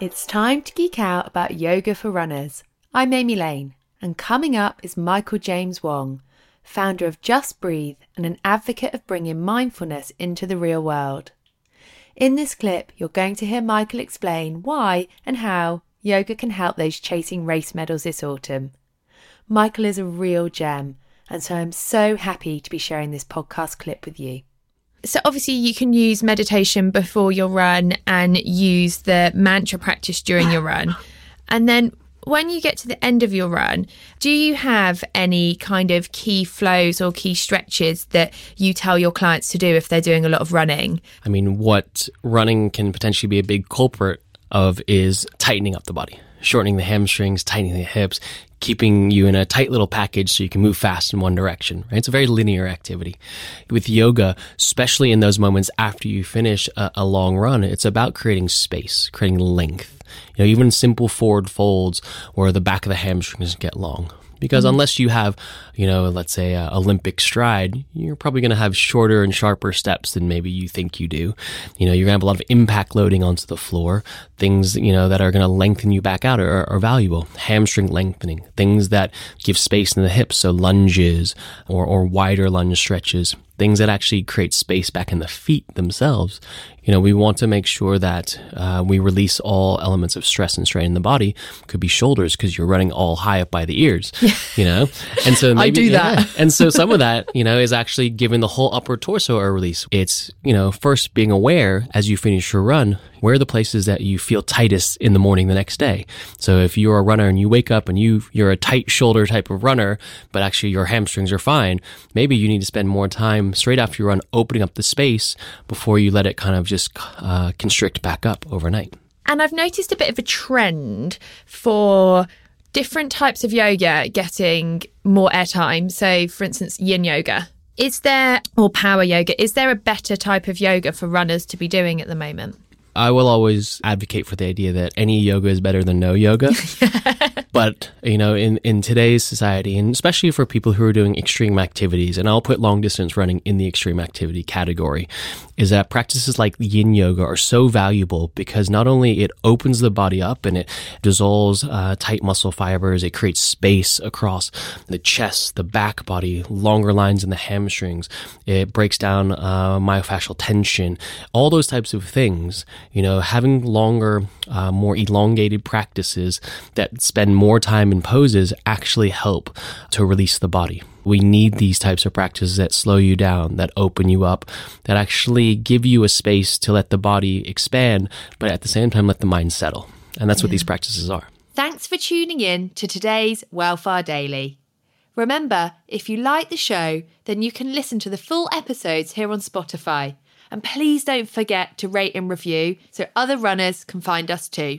It's time to geek out about yoga for runners. I'm Amy Lane, and coming up is Michael James Wong, founder of Just Breathe and an advocate of bringing mindfulness into the real world. In this clip, you're going to hear Michael explain why and how yoga can help those chasing race medals this autumn. Michael is a real gem, and so I'm so happy to be sharing this podcast clip with you. So obviously you can use meditation before your run and use the mantra practice during your run. And then when you get to the end of your run, do you have any kind of key flows or key stretches that you tell your clients to do if they're doing a lot of running? I mean, what running can potentially be a big culprit of is tightening up the body, shortening the hamstrings, tightening the hips, keeping you in a tight little package so you can move fast in one direction, right? It's a very linear activity. With yoga, especially in those moments after you finish a, a long run, it's about creating space, creating length. You know, even simple forward folds where the back of the hamstrings get long because mm-hmm. unless you have, you know, let's say a Olympic stride, you're probably going to have shorter and sharper steps than maybe you think you do. You know, you're going to have a lot of impact loading onto the floor. Things, you know, that are going to lengthen you back out are, are valuable. Hamstring lengthening, things that give space in the hips, so lunges or, or wider lunge stretches things that actually create space back in the feet themselves. You know, we want to make sure that uh, we release all elements of stress and strain in the body. Could be shoulders because you're running all high up by the ears, you know? And so maybe, I do that. Yeah. and so some of that, you know, is actually giving the whole upper torso a release. It's, you know, first being aware as you finish your run, where are the places that you feel tightest in the morning the next day? So if you're a runner and you wake up and you, you're a tight shoulder type of runner, but actually your hamstrings are fine, maybe you need to spend more time straight after you run opening up the space before you let it kind of just uh, constrict back up overnight. And I've noticed a bit of a trend for different types of yoga getting more airtime. So, for instance, yin yoga. Is there, or power yoga, is there a better type of yoga for runners to be doing at the moment? I will always advocate for the idea that any yoga is better than no yoga. but, you know, in, in today's society, and especially for people who are doing extreme activities, and I'll put long distance running in the extreme activity category, is that practices like yin yoga are so valuable because not only it opens the body up and it dissolves uh, tight muscle fibers, it creates space across the chest, the back body, longer lines in the hamstrings, it breaks down uh, myofascial tension, all those types of things. You know, having longer, uh, more elongated practices that spend more time in poses actually help to release the body. We need these types of practices that slow you down, that open you up, that actually give you a space to let the body expand, but at the same time, let the mind settle. And that's yeah. what these practices are. Thanks for tuning in to today's Well Far Daily. Remember, if you like the show, then you can listen to the full episodes here on Spotify. And please don't forget to rate and review so other runners can find us too.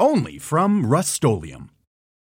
Only from Rust